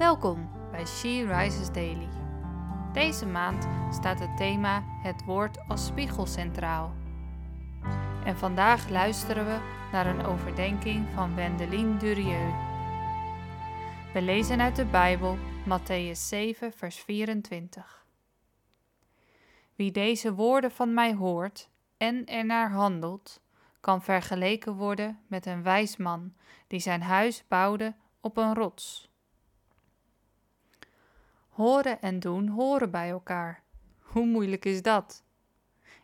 Welkom bij She Rises Daily. Deze maand staat het thema Het woord als spiegel centraal. En vandaag luisteren we naar een overdenking van Wendelin Durieux. We lezen uit de Bijbel Matthäus 7, vers 24. Wie deze woorden van mij hoort en ernaar handelt, kan vergeleken worden met een wijs man die zijn huis bouwde op een rots. Horen en doen horen bij elkaar. Hoe moeilijk is dat?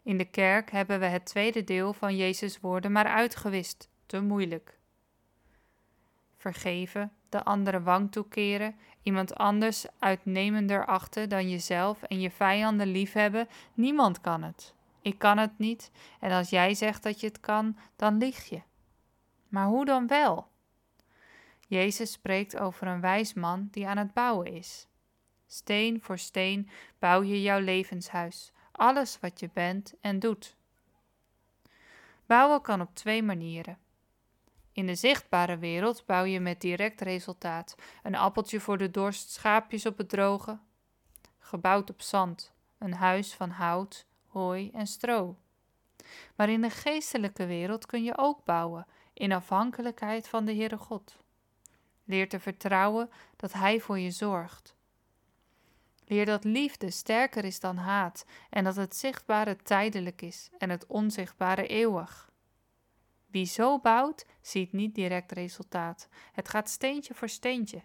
In de kerk hebben we het tweede deel van Jezus' woorden maar uitgewist. Te moeilijk. Vergeven, de andere wang toekeren, iemand anders uitnemender achten dan jezelf en je vijanden liefhebben, niemand kan het. Ik kan het niet en als jij zegt dat je het kan, dan lieg je. Maar hoe dan wel? Jezus spreekt over een wijs man die aan het bouwen is. Steen voor steen bouw je jouw levenshuis, alles wat je bent en doet. Bouwen kan op twee manieren. In de zichtbare wereld bouw je met direct resultaat. Een appeltje voor de dorst, schaapjes op het droge. Gebouwd op zand, een huis van hout, hooi en stro. Maar in de geestelijke wereld kun je ook bouwen, in afhankelijkheid van de Heere God. Leer te vertrouwen dat Hij voor je zorgt. Leer dat liefde sterker is dan haat en dat het zichtbare tijdelijk is en het onzichtbare eeuwig. Wie zo bouwt, ziet niet direct resultaat. Het gaat steentje voor steentje.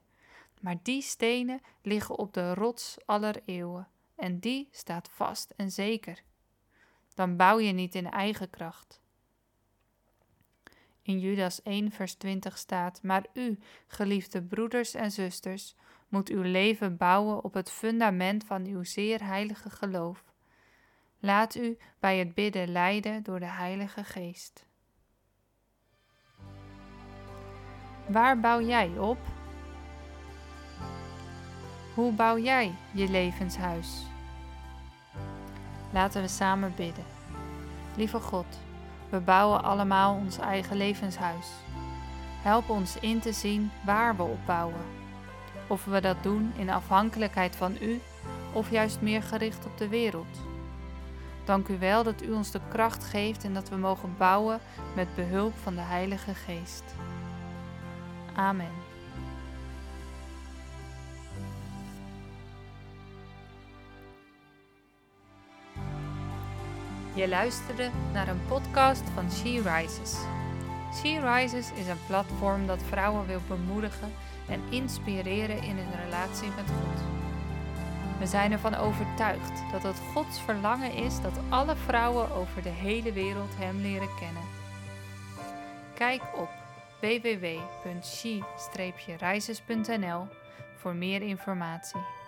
Maar die stenen liggen op de rots aller eeuwen en die staat vast en zeker. Dan bouw je niet in eigen kracht. In Judas 1, vers 20 staat: Maar u, geliefde broeders en zusters, moet uw leven bouwen op het fundament van uw zeer heilige geloof. Laat u bij het bidden leiden door de Heilige Geest. Waar bouw jij op? Hoe bouw jij je levenshuis? Laten we samen bidden. Lieve God, we bouwen allemaal ons eigen levenshuis. Help ons in te zien waar we op bouwen. Of we dat doen in afhankelijkheid van U of juist meer gericht op de wereld. Dank u wel dat u ons de kracht geeft en dat we mogen bouwen met behulp van de Heilige Geest. Amen. Je luisterde naar een podcast van She Rises. She Rises is een platform dat vrouwen wil bemoedigen en inspireren in hun relatie met God. We zijn ervan overtuigd dat het Gods verlangen is dat alle vrouwen over de hele wereld Hem leren kennen. Kijk op www.she-rises.nl voor meer informatie.